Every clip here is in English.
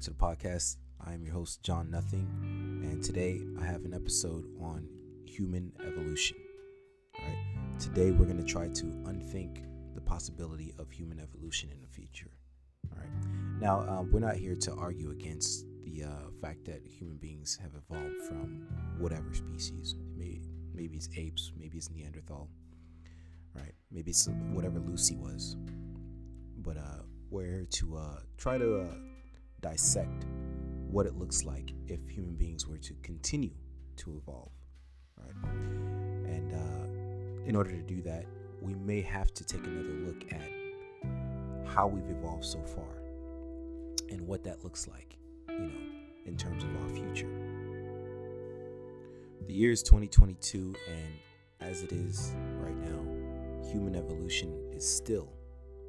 back to the podcast. I am your host, John Nothing, and today I have an episode on human evolution. All right. Today we're going to try to unthink the possibility of human evolution in the future. All right. Now, um, we're not here to argue against the uh, fact that human beings have evolved from whatever species. Maybe, maybe it's apes, maybe it's Neanderthal, right? Maybe it's whatever Lucy was. But uh, we're here to uh, try to uh, dissect what it looks like if human beings were to continue to evolve, right? And uh, in order to do that, we may have to take another look at how we've evolved so far and what that looks like, you know, in terms of our future. The year is 2022, and as it is right now, human evolution is still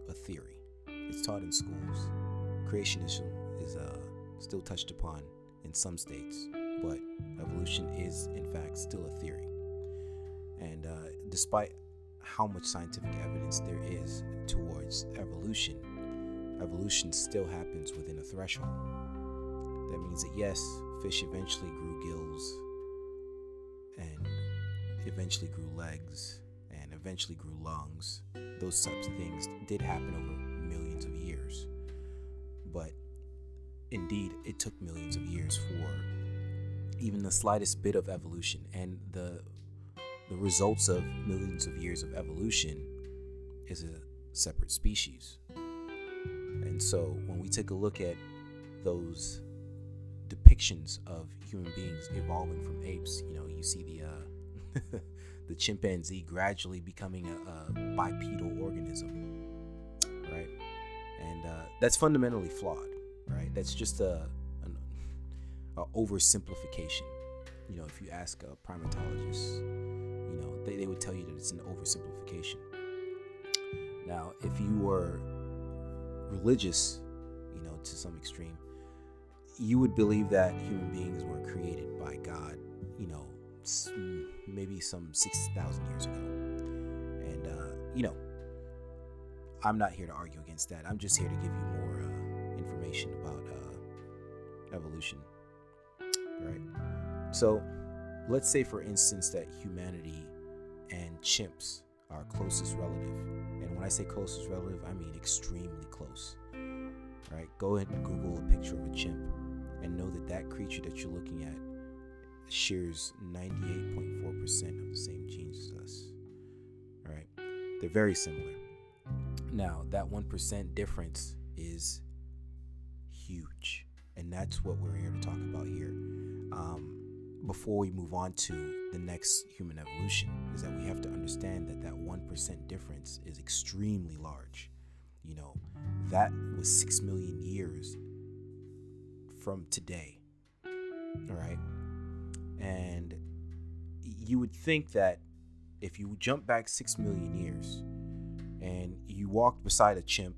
a theory. It's taught in schools. Creationism is uh, still touched upon in some states, but evolution is, in fact, still a theory. And uh, despite how much scientific evidence there is towards evolution, evolution still happens within a threshold. That means that yes, fish eventually grew gills and eventually grew legs and eventually grew lungs. Those types of things did happen over millions of years. But indeed, it took millions of years for even the slightest bit of evolution and the the results of millions of years of evolution is a separate species. And so when we take a look at those depictions of human beings evolving from apes, you know, you see the uh, the chimpanzee gradually becoming a, a bipedal organism, right? And uh, that's fundamentally flawed, right? That's just a, an a oversimplification. You know, if you ask a primatologist, you know, they, they would tell you that it's an oversimplification. Now, if you were religious, you know, to some extreme, you would believe that human beings were created by God, you know, maybe some 6,000 years ago. And, uh, you know, I'm not here to argue against that. I'm just here to give you more information about uh, evolution. Right? So, let's say, for instance, that humanity and chimps are closest relative. And when I say closest relative, I mean extremely close. Right? Go ahead and Google a picture of a chimp and know that that creature that you're looking at shares 98.4% of the same genes as us. Right? They're very similar. Now, that 1% difference is huge. And that's what we're here to talk about here. Um, before we move on to the next human evolution, is that we have to understand that that 1% difference is extremely large. You know, that was 6 million years from today. All right. And you would think that if you jump back 6 million years and you walked beside a chimp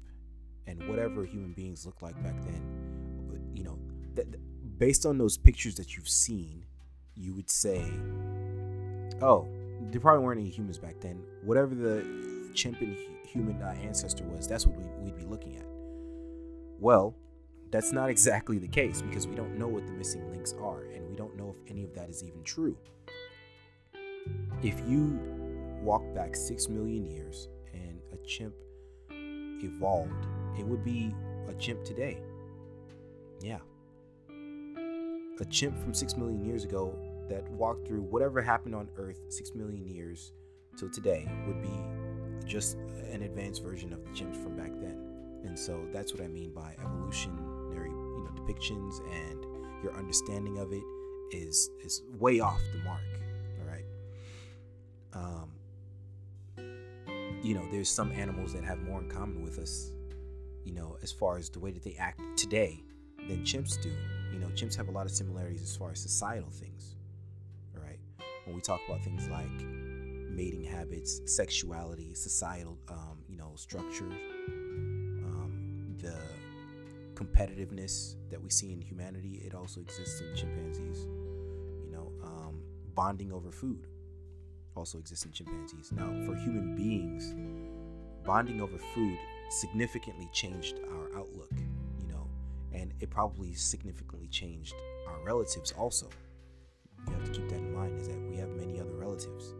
and whatever human beings looked like back then, you know, that, based on those pictures that you've seen, you would say, oh, there probably weren't any humans back then. Whatever the chimp and human uh, ancestor was, that's what we'd be looking at. Well, that's not exactly the case because we don't know what the missing links are and we don't know if any of that is even true. If you walk back six million years and a chimp evolved, it would be a chimp today. Yeah. A chimp from six million years ago that walked through whatever happened on Earth six million years till today would be just an advanced version of the chimps from back then. And so that's what I mean by evolutionary, you know, depictions and your understanding of it is is way off the mark. All right. Um, you know, there's some animals that have more in common with us, you know, as far as the way that they act today than chimps do. You know, chimps have a lot of similarities as far as societal things. Right. When we talk about things like mating habits, sexuality, societal, um, you know, structure, um, the competitiveness that we see in humanity, it also exists in chimpanzees. You know, um, bonding over food also exists in chimpanzees. Now, for human beings, bonding over food significantly changed our outlook. It probably significantly changed our relatives also. You have to keep that in mind is that we have many other relatives,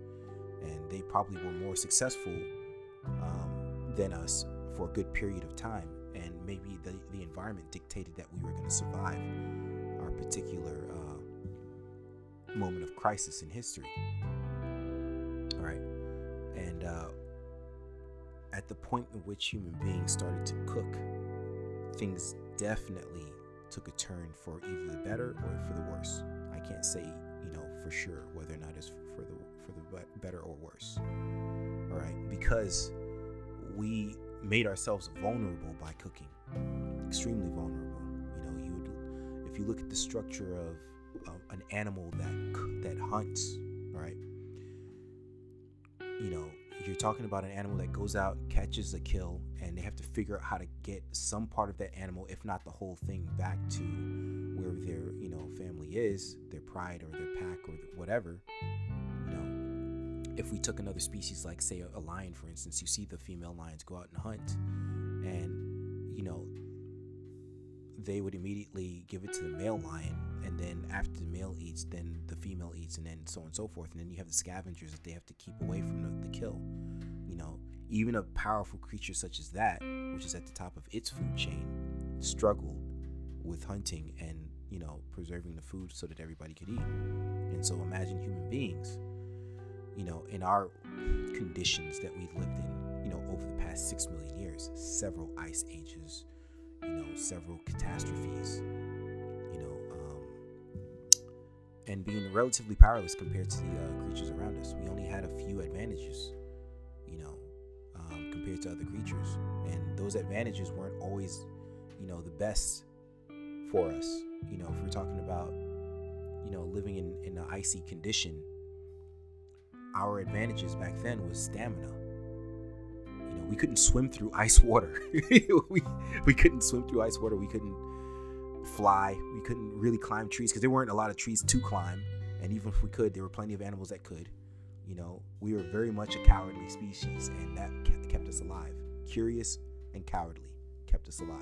and they probably were more successful um, than us for a good period of time. And maybe the, the environment dictated that we were going to survive our particular uh, moment of crisis in history. All right. And uh, at the point in which human beings started to cook, things definitely took a turn for either the better or for the worse. I can't say, you know, for sure whether or not it's for the for the better or worse. All right, because we made ourselves vulnerable by cooking, extremely vulnerable. You know, you would, if you look at the structure of, an animal that that hunts, right? You know, you're talking about an animal that goes out, catches a kill, and they have to figure out how to get some part of that animal, if not the whole thing, back to where their you know family is, their pride or their pack or whatever. You know, if we took another species like say a, lion, for instance, you see the female lions go out and hunt, and you know they would immediately give it to the male lion and then after the male eats then the female eats and then so on and so forth. And then you have the scavengers that they have to keep away from the, the kill. You know even a powerful creature such as that which is at the top of its food chain struggled with hunting and you know preserving the food so that everybody could eat. And so imagine human beings you know in our conditions that we've lived in you know over the past six million years several ice ages you know several catastrophes and being relatively powerless compared to the uh, creatures around us we only had a few advantages you know um, compared to other creatures and those advantages weren't always you know the best for us you know if we're talking about you know living in, in an icy condition our advantages back then was stamina You know, we couldn't swim through ice water. we, we couldn't swim through ice water. We couldn't fly. We couldn't really climb trees because there weren't a lot of trees to climb. And even if we could, there were plenty of animals that could. You know, we were very much a cowardly species, and that kept us alive. Curious and cowardly kept us alive,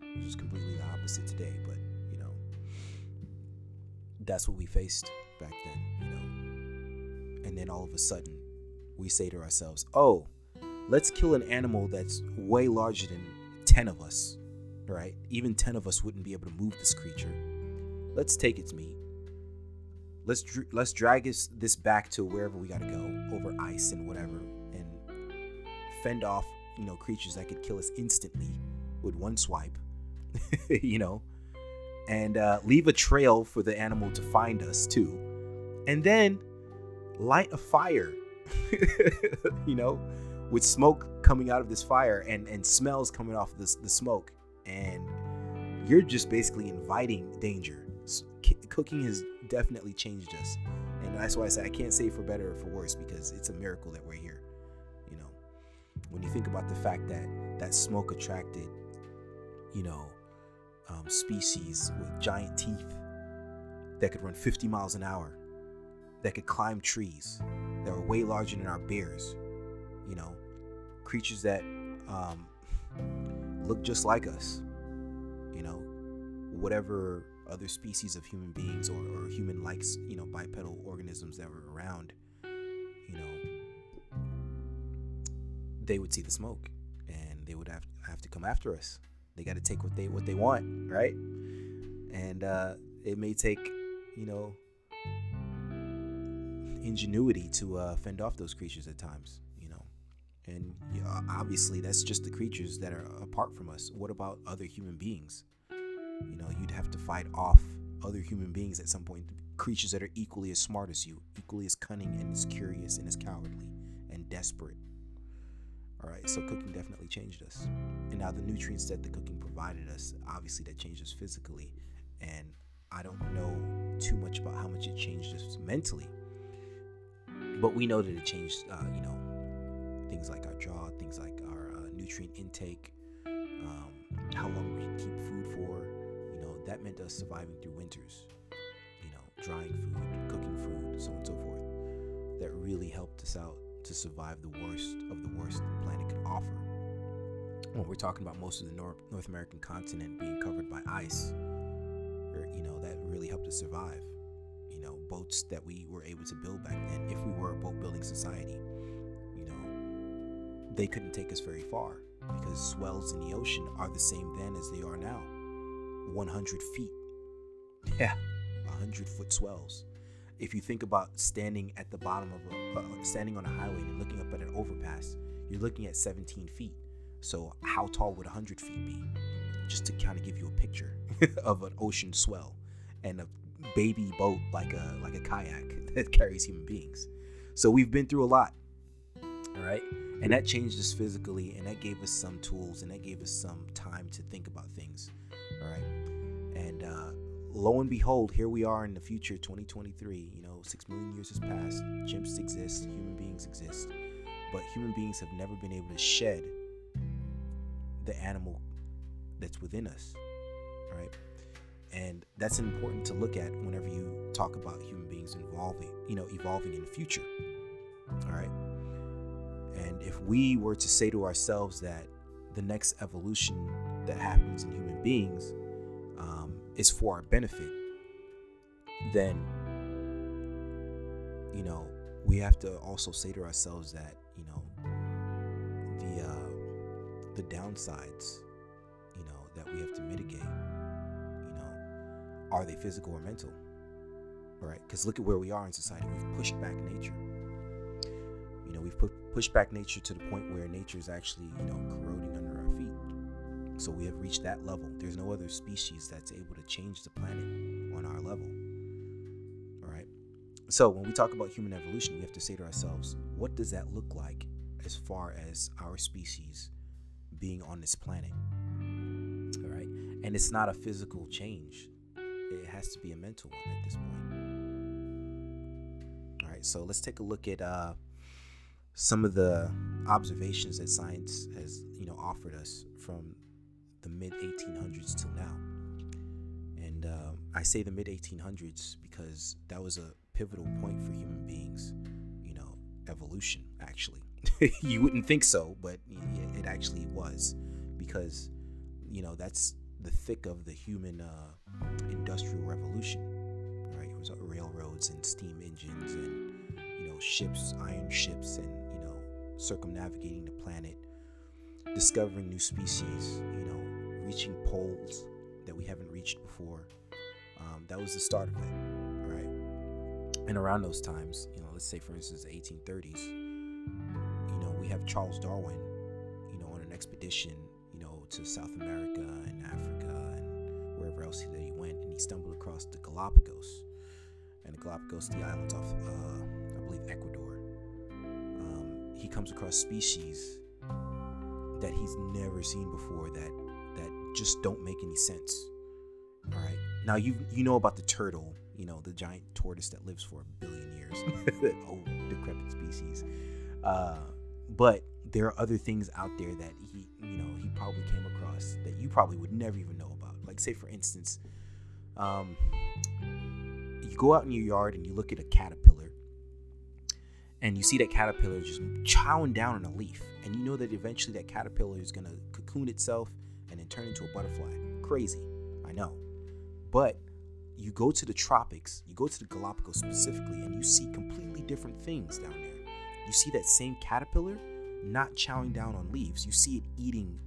which is completely the opposite today. But you know, that's what we faced back then. You know, and then all of a sudden, we say to ourselves, "Oh, let's kill an animal that's way larger than 10 of us, right? Even 10 of us wouldn't be able to move this creature. Let's take its meat. Let's dr- let's drag this, this back to wherever we got to go over ice and whatever and fend off, you know, creatures that could kill us instantly with one swipe. you know, and uh, leave a trail for the animal to find us too. And then light a fire. you know, with smoke coming out of this fire and and smells coming off this the smoke and you're just basically inviting danger. Cooking has definitely changed us. And that's why i say i can't say for better or for worse because it's a miracle that we're here you know. When you think about the fact that that smoke attracted you know um, species with giant teeth that could run 50 miles an hour that could climb trees that were way larger than our bears you know, creatures that um, look just like us, you know, whatever other species of human beings or, or human likes, you know, bipedal organisms that were around, you know, they would see the smoke and they would have, have to come after us. They got to take what they what they want, right? And uh, it may take, you know, ingenuity to uh, fend off those creatures at times. And you know, obviously, that's just the creatures that are apart from us. What about other human beings? You know, you'd have to fight off other human beings at some point. Creatures that are equally as smart as you, equally as cunning and as curious and as cowardly and desperate. All right, so cooking definitely changed us. And now the nutrients that the cooking provided us, obviously, that changed us physically. And I don't know too much about how much it changed us mentally, but we know that it changed, uh, you know, things like our jaw, things like our uh, nutrient intake, um, how long we keep food for. You know, that meant us surviving through winters. You know, drying food, cooking food, so on and so forth. That really helped us out to survive the worst of the worst the planet could offer. when we're talking about most of the North, North American continent being covered by ice, or, you know, that really helped us survive. You know, boats that we were able to build back then, if we were a boat building society, they couldn't take us very far because swells in the ocean are the same then as they are now 100 feet. Yeah, 100 foot swells. If you think about standing at the bottom of a, uh, standing on a highway and looking up at an overpass, you're looking at 17 feet. So, how tall would 100 feet be? Just to kind of give you a picture of an ocean swell and a baby boat like a like a kayak that carries human beings. So we've been through a lot. All right? And that changed us physically and that gave us some tools and that gave us some time to think about things. All right? And uh lo and behold, here we are in the future 2023. You know, 6 million years has passed. Chimps exist, human beings exist. But human beings have never been able to shed the animal that's within us, right? And that's important to look at whenever you talk about human beings evolving, you know, evolving in the future. All right. And if we were to say to ourselves that the next evolution that happens in human beings um, is for our benefit, then, you know, we have to also say to ourselves that, you know, the, uh, the downsides, you know, that we have to mitigate, you know, are they physical or mental? All right, because look at where we are in society. We've pushed back nature. You know, we've put, pushed back nature to the point where nature is actually, you know, corroding under our feet. So we have reached that level. There's no other species that's able to change the planet on our level. All right. So when we talk about human evolution, we have to say to ourselves, what does that look like as far as our species being on this planet. All right. And it's not a physical change, it has to be a mental one at this point. All right. So let's take a look at uh, some of the observations that science has, you know, offered us from the mid 1800s till now. And uh, I say the mid 1800s because that was a pivotal point for human beings, you know, evolution, actually. you wouldn't think so, but it actually was because you know that's the thick of the human uh, industrial revolution. Right, it was railroads and steam engines and you know ships, iron ships, and circumnavigating the planet, discovering new species. You know, reaching poles that we haven't reached before. Um, that was the start of it. Right, and around those times, you know, let's say for instance the 1830s you know, we have Charles Darwin, you know, on an expedition, you know, to South America and Africa and wherever else that he went, and he stumbled across the Galapagos, and the Galapagos, the islands off, uh, I believe, Ecuador. He comes across species that he's never seen before that that just don't make any sense. All right. Now you you know about the turtle, you know, the giant tortoise that lives for a billion years, old decrepit species. Uh, but there are other things out there that he you know he probably came across that you probably would never even know about like say for instance um, you go out in your yard and you look at a caterpillar and you see that caterpillar just chowing down on a leaf and you know that eventually that caterpillar is going to cocoon itself and then turn into a butterfly crazy i know but you go to the tropics you go to the galapagos specifically and you see completely different things down there you see that same caterpillar not chowing down on leaves. You see it eating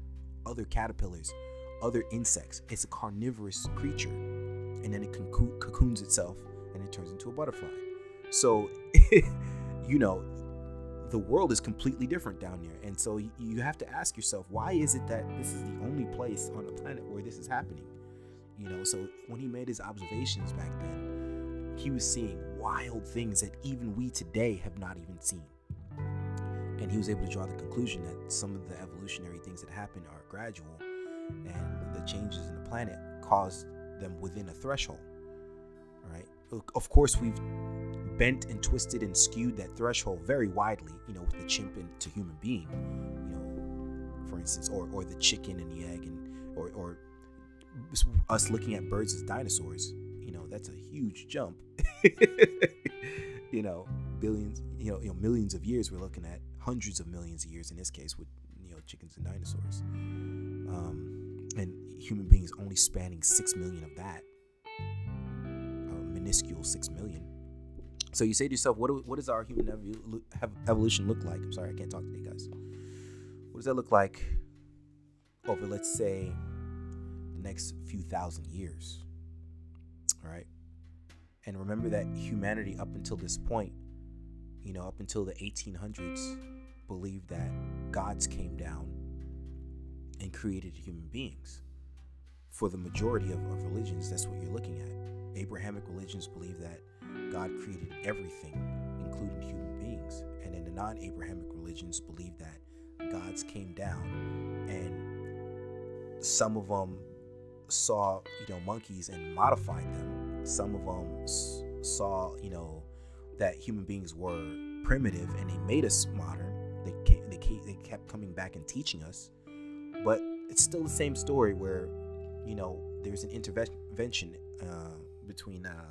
other caterpillars, other insects. It's a carnivorous creature. And then it cocoons itself and it turns into a butterfly. So, you know, the world is completely different down there. And so you have to ask yourself, why is it that this is the only place on the planet where this is happening? You know, so when he made his observations back then, he was seeing wild things that even we today have not even seen. And he was able to draw the conclusion that some of the evolutionary things that happen are gradual, and the changes in the planet caused them within a threshold. Right. Of course, we've bent and twisted and skewed that threshold very widely. You know, with the chimp to human being. You know, for instance, or or the chicken and the egg, and or or us looking at birds as dinosaurs. You know, that's a huge jump. you know, billions, you know, you know, millions of years we're looking at hundreds of millions of years in this case with you know chickens and dinosaurs. Um, and human beings only spanning six million of that, a minuscule six million. So you say to yourself, what, what does our human evo- evolution look like? I'm sorry, I can't talk today, guys. What does that look like over, let's say, the next few thousand years? All right. And remember that humanity, up until this point, you know, up until the 1800s, believed that gods came down and created human beings. For the majority of, of religions, that's what you're looking at. Abrahamic religions believe that God created everything, including human beings. And in the non Abrahamic religions believe that gods came down and some of them saw, you know, monkeys and modified them. Some of them saw, you know, that human beings were primitive and they made us modern. They they, they kept coming back and teaching us. But it's still the same story where, you know, there's an intervention uh, between uh,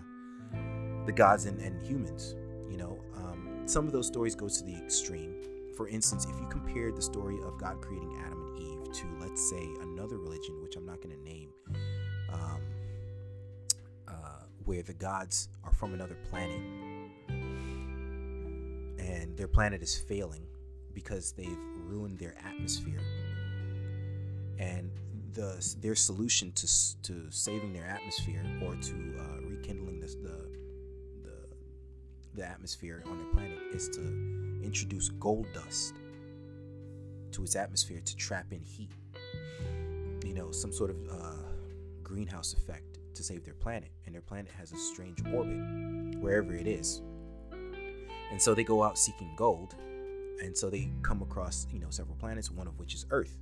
the gods and, and humans. You know, um, some of those stories go to the extreme. For instance, if you compare the story of God creating Adam and Eve to, let's say, another religion, which I'm not going to name, um, uh, where the gods are from another planet and their planet is failing because they've ruined their atmosphere. And the their solution to to saving their atmosphere or to uh, rekindling this, the the atmosphere on their planet is to introduce gold dust to its atmosphere to trap in heat. You know, some sort of uh, greenhouse effect to save their planet. And their planet has a strange orbit wherever it is. And so they go out seeking gold. And so they come across, you know, several planets, one of which is Earth.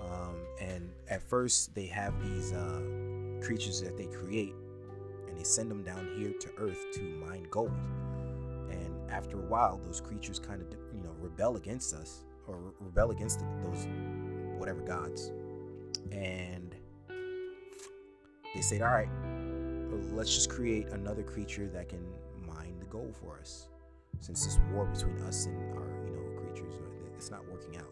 Um, and at first, they have these uh, creatures that they create and they send them down here to Earth to mine gold. And after a while, those creatures kind of, you know, rebel against us or rebel against those whatever gods. And they said, all right, let's just create another creature that can mine the gold for us. Since this war between us and our, you know, creatures, uh, it's not working out.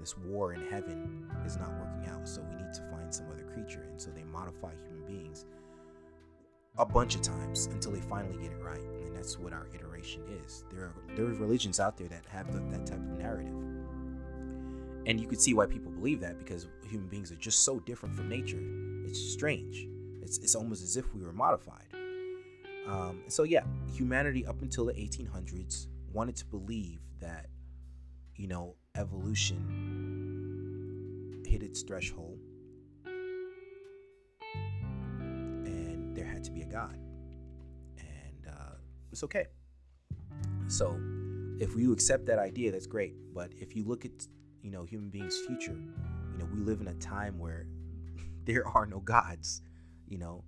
This war in heaven is not working out. So we need to find some other creature. And so they modify human beings a bunch of times until they finally get it right. And that's what our iteration is. There are there are religions out there that have the, that type of narrative. And you could see why people believe that because human beings are just so different from nature. It's strange. It's, it's almost as if we were modified. Um, so, yeah, humanity up until the 1800s wanted to believe that, you know, evolution hit its threshold to be a god. And uh, it's okay. So if you accept that idea, that's great. But if you look at, you know, human beings' future, you know, we live in a time where there are no gods. You know,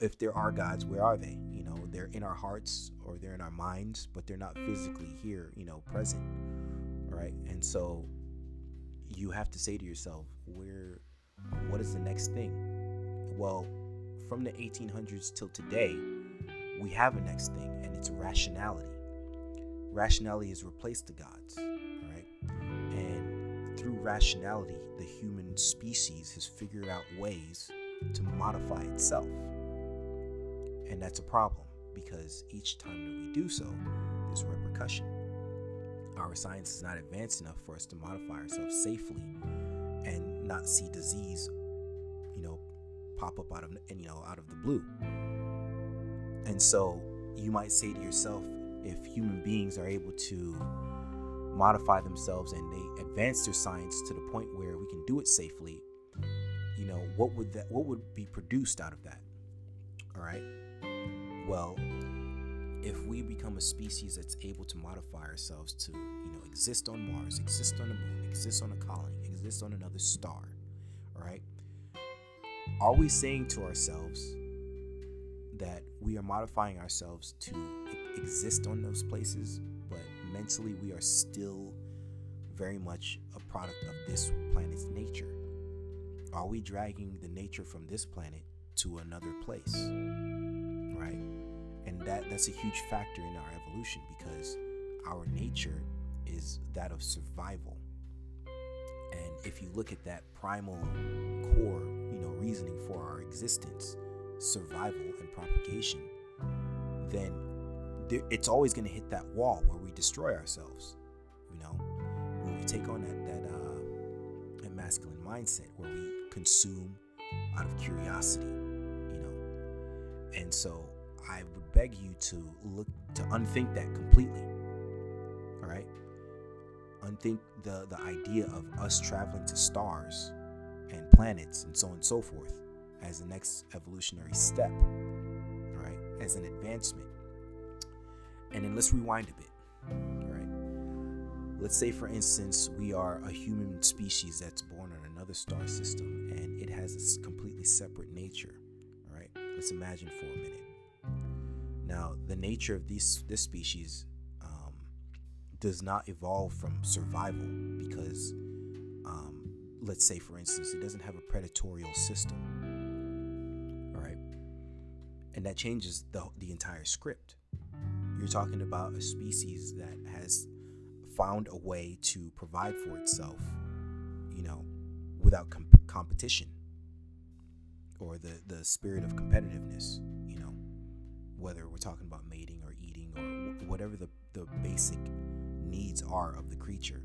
if there are gods, where are they? You know, they're in our hearts or they're in our minds, but they're not physically here, you know, present. Right. And so you have to say to yourself, where, what is the next thing? Well, from the 1800s till today, we have a next thing, and it's rationality. Rationality has replaced the gods, right? And through rationality, the human species has figured out ways to modify itself. And that's a problem because each time that we do so, there's repercussion. Our science is not advanced enough for us to modify ourselves safely and not see disease, pop up out of you know out of the blue. And so you might say to yourself, if human beings are able to modify themselves and they advance their science to the point where we can do it safely, you know, what would that what would be produced out of that? All right? Well, if we become a species that's able to modify ourselves to, you know, exist on Mars, exist on the moon, exist on a colony, exist on another star, all right? Are we saying to ourselves that we are modifying ourselves to exist on those places, but mentally we are still very much a product of this planet's nature? Are we dragging the nature from this planet to another place? Right? And that that's a huge factor in our evolution because our nature is that of survival. And if you look at that primal core, reasoning for our existence, survival and propagation, then it's always going to hit that wall where we destroy ourselves. You know, when we take on that that uh, that masculine mindset where we consume out of curiosity. You know, and so I would beg you to look to unthink that completely. All right, unthink the the idea of us traveling to stars and planets and so on and so forth as the next evolutionary step. Right, as an advancement and then let's rewind a bit. Right. Let's say, for instance, we are a human species that's born on another star system and it has a completely separate nature. All right. Let's imagine for a minute. Now, the nature of this this species um, does not evolve from survival because, let's say, for instance, it doesn't have a predatorial system. All right. And that changes the, the entire script you're talking about a species that has found a way to provide for itself, you know, without comp- competition or the, the spirit of competitiveness, you know, whether we're talking about mating or eating or whatever the, the basic needs are of the creature.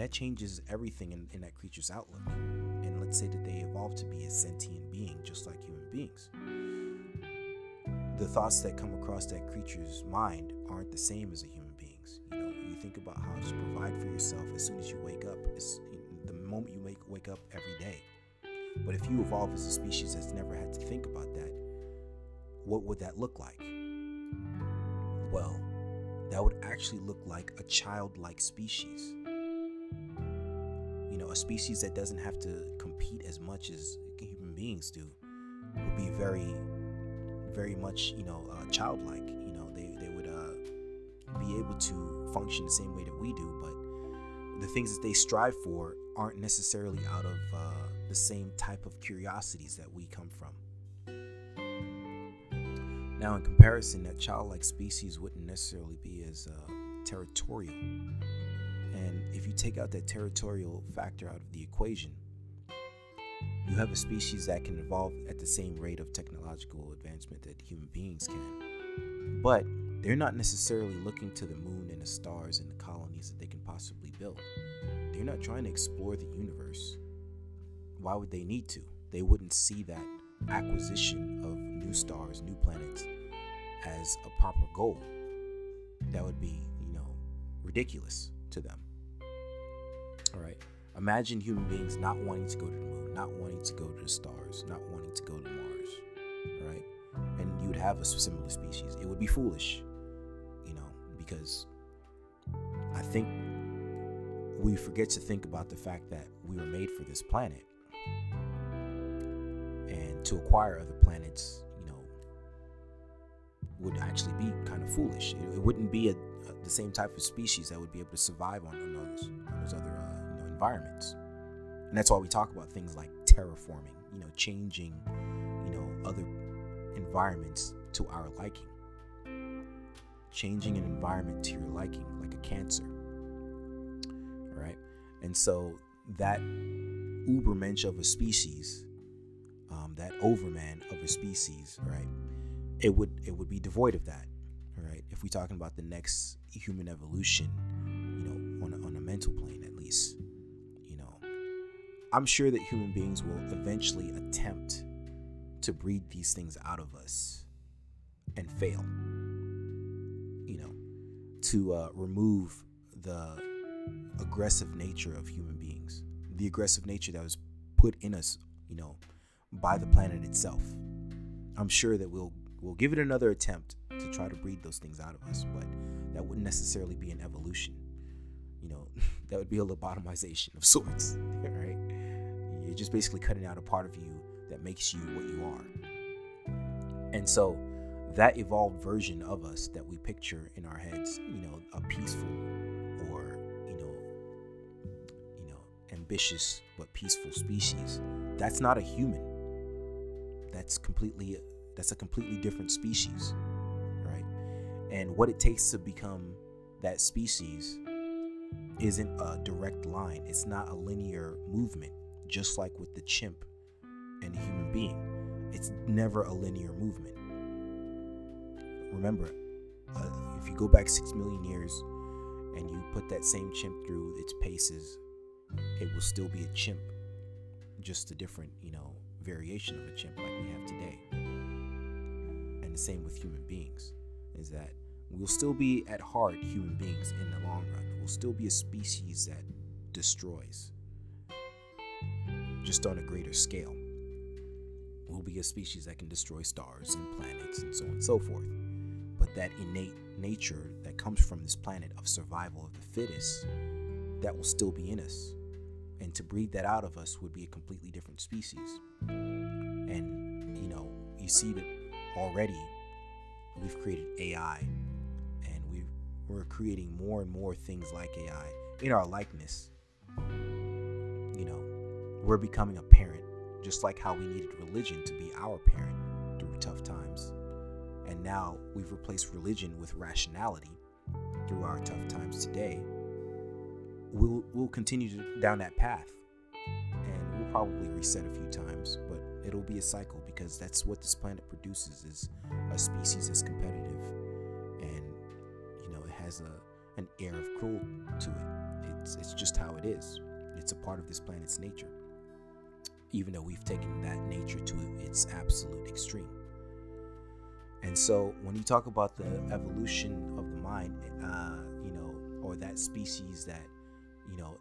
That changes everything in, in that creature's outlook. And let's say that they evolve to be a sentient being, just like human beings the thoughts that come across that creature's mind aren't the same as a human being's. You know, you think about how to provide for yourself as soon as you wake up. It's the moment you make wake up every day. But if you evolve as a species that's never had to think about that, what would that look like? Well, that would actually look like a childlike species. A species that doesn't have to compete as much as human beings do would be very very much, you know, uh, childlike. You know, they, they would uh, be able to function the same way that we do, but the things that they strive for aren't necessarily out of uh, the same type of curiosities that we come from. Now, in comparison, that childlike species wouldn't necessarily be as uh, territorial. If you take out that territorial factor out of the equation, you have a species that can evolve at the same rate of technological advancement that human beings can. But they're not necessarily looking to the moon and the stars and the colonies that they can possibly build. They're not trying to explore the universe. Why would they need to? They wouldn't see that acquisition of new stars, new planets as a proper goal. That would be, you know, ridiculous to them. All right. Imagine human beings not wanting to go to the moon, not wanting to go to the stars, not wanting to go to Mars, right? And you would have a similar species. It would be foolish, you know, because I think we forget to think about the fact that we were made for this planet. And to acquire other planets, you know, would actually be kind of foolish. It, it wouldn't be a, a, the same type of species that would be able to survive on, on those, on those other environments. And that's why we talk about things like terraforming, you know, changing, you know, other environments to our liking. Changing an environment to your liking, like a cancer. All right. And so that ubermensch of a species, um, that overman of a species, right? It would it would be devoid of that, right? If we're talking about the next human evolution, you know, on a, on a mental plane at least. I'm sure that human beings will eventually attempt to breed these things out of us and fail. You know, to uh, remove the aggressive nature of human beings, the aggressive nature that was put in us, you know, by the planet itself. I'm sure that we'll we'll give it another attempt to try to breed those things out of us, but that wouldn't necessarily be an evolution. You know, that would be a lobotomization of sorts, right? Just basically cutting out a part of you that makes you what you are. And so that evolved version of us that we picture in our heads, you know, a peaceful or, you know, you know, ambitious but peaceful species, that's not a human. That's completely that's a completely different species, right? And what it takes to become that species isn't a direct line. It's not a linear movement, just like with the chimp and the human being. It's never a linear movement. Remember, uh, if you go back six million years and you put that same chimp through its paces, it will still be a chimp, just a different, you know, variation of a chimp like we have today. And the same with human beings, is that we'll still be at heart human beings in the long run. We'll still be a species that destroys, just on a greater scale. We'll be a species that can destroy stars and planets and so on and so forth. But that innate nature that comes from this planet of survival of the fittest, that will still be in us. And to breed that out of us would be a completely different species. And, you know, you see that already we've created AI and we're creating more and more things like AI in our likeness. You know, we're becoming a parent, just like how we needed religion to be our parent through tough times. And now we've replaced religion with rationality through our tough times today. We'll we'll continue down that path, and we'll probably reset a few times, but it'll be a cycle because that's what this planet produces is a species that's competitive and you know it has a an air of cruel to it. It's it's just how it is. It's a part of this planet's nature. Even though we've taken that nature to its absolute extreme. And so when you talk about the evolution of the mind, uh, you know, or that species that, you know,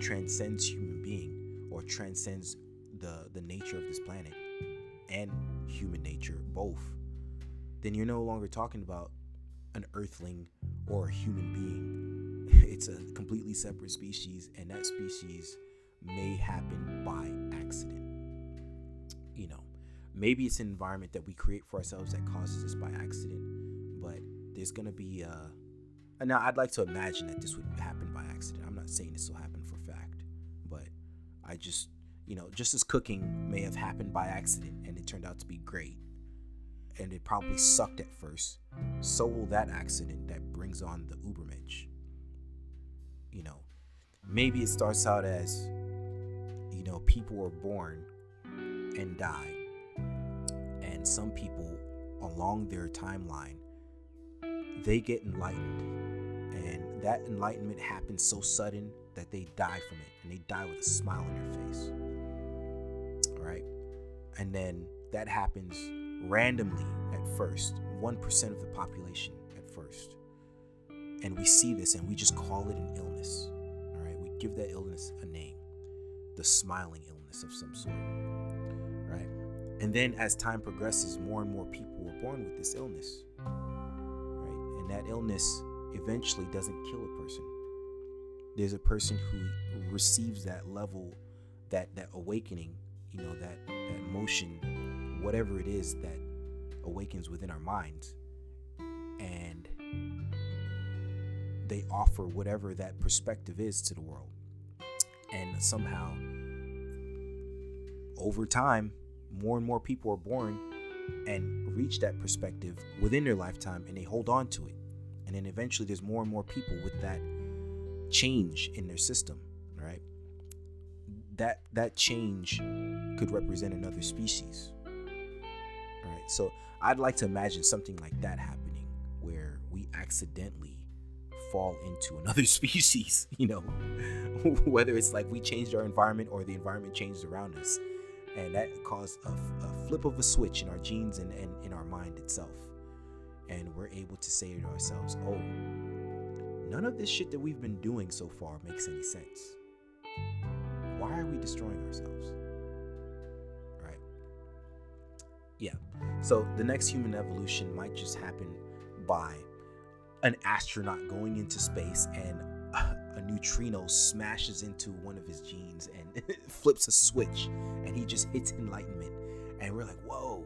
transcends human being or transcends the the nature of this planet and human nature both, then you're no longer talking about an earthling or a human being. It's a completely separate species, and that species may happen by accident. You know, maybe it's an environment that we create for ourselves that causes this by accident, but there's gonna be uh and now I'd like to imagine that this would happen by accident. I'm not saying this will happen for fact, but I just you know, just as cooking may have happened by accident and it turned out to be great, and it probably sucked at first, so will that accident that brings on the Ubermensch. You know, maybe it starts out as, you know, people are born and die, and some people along their timeline, they get enlightened, and that enlightenment happens so sudden that they die from it, and they die with a smile on their face. All right, and then that happens randomly at first, 1% of the population at first. And we see this and we just call it an illness. All right, we give that illness a name the smiling illness of some sort. Right? And then as time progresses, more and more people were born with this illness. Right? And that illness eventually doesn't kill a person. There's a person who receives that level, that that awakening, you know, that that motion whatever it is that awakens within our minds and they offer whatever that perspective is to the world and somehow over time more and more people are born and reach that perspective within their lifetime and they hold on to it and then eventually there's more and more people with that change in their system right that that change could represent another species All right. so I'd like to imagine something like that happening where we accidentally fall into another species, you know, whether it's like we changed our environment or the environment changed around us. And that caused a, a flip of a switch in our genes and, and in our mind itself. And we're able to say to ourselves, oh, none of this shit that we've been doing so far makes any sense. Why are we destroying ourselves? Right? Yeah. So the next human evolution might just happen by an astronaut going into space and a neutrino smashes into one of his genes and flips a switch and he just hits enlightenment. And we're like, whoa,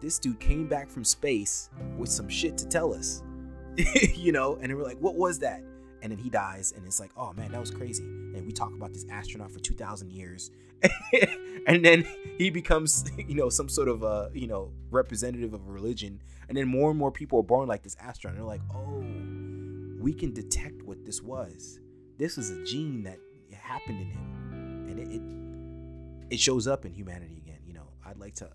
this dude came back from space with some shit to tell us. you know, and we're like, what was that? and then he dies and it's like oh man that was crazy and we talk about this astronaut for 2000 years and then he becomes you know some sort of a you know representative of a religion and then more and more people are born like this astronaut and they're like oh we can detect what this was this is a gene that happened in him, and it, it it shows up in humanity again. You know, I'd like to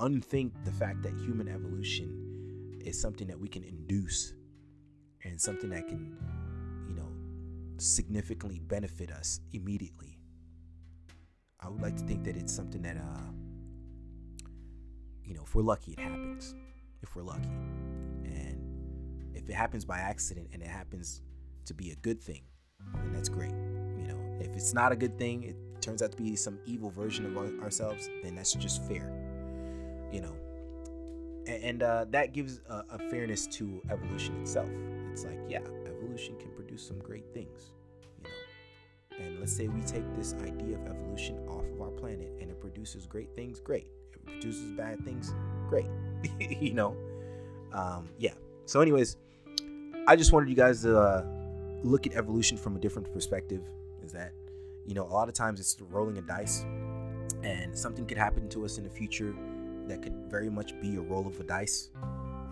unthink the fact that human evolution is something that we can induce and something that can, you know, significantly benefit us immediately. I would like to think that it's something that, uh, you know, if we're lucky, it happens. If we're lucky, and if it happens by accident and it happens to be a good thing, then that's great. You know, if it's not a good thing, it turns out to be some evil version of ourselves, then that's just fair. You know, and, and uh, that gives a, a fairness to evolution itself. It's like, yeah, evolution can produce some great things. You know, and let's say we take this idea of evolution off of our planet and it produces great things, great. If it produces bad things, great. you know, um, yeah. So, anyways, I just wanted you guys to uh, look at evolution from a different perspective. Is that you know a lot of times it's rolling a dice, and something could happen to us in the future that could very much be a roll of a dice,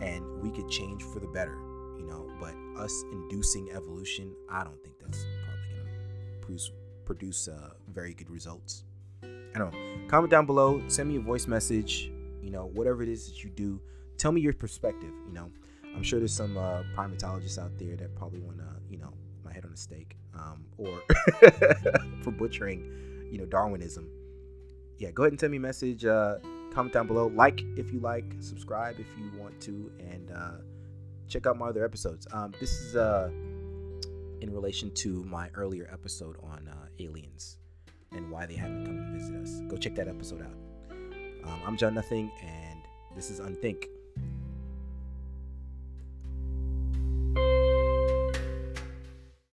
and we could change for the better. You know, but us inducing evolution, I don't think that's probably gonna produce produce uh, very good results. I don't know. Comment down below. Send me a voice message. You know, whatever it is that you do, tell me your perspective. You know, I'm sure there's some uh, primatologists out there that probably want to, you know, head on a stake, um, or for butchering, you know, Darwinism. Yeah, go ahead and send me a message. Uh, comment down below. Like if you like. Subscribe if you want to, and uh, check out my other episodes. Um, this is uh, in relation to my earlier episode on uh, aliens and why they haven't come to visit us. Go check that episode out. Um, I'm Jon Nothing, and this is Unthink.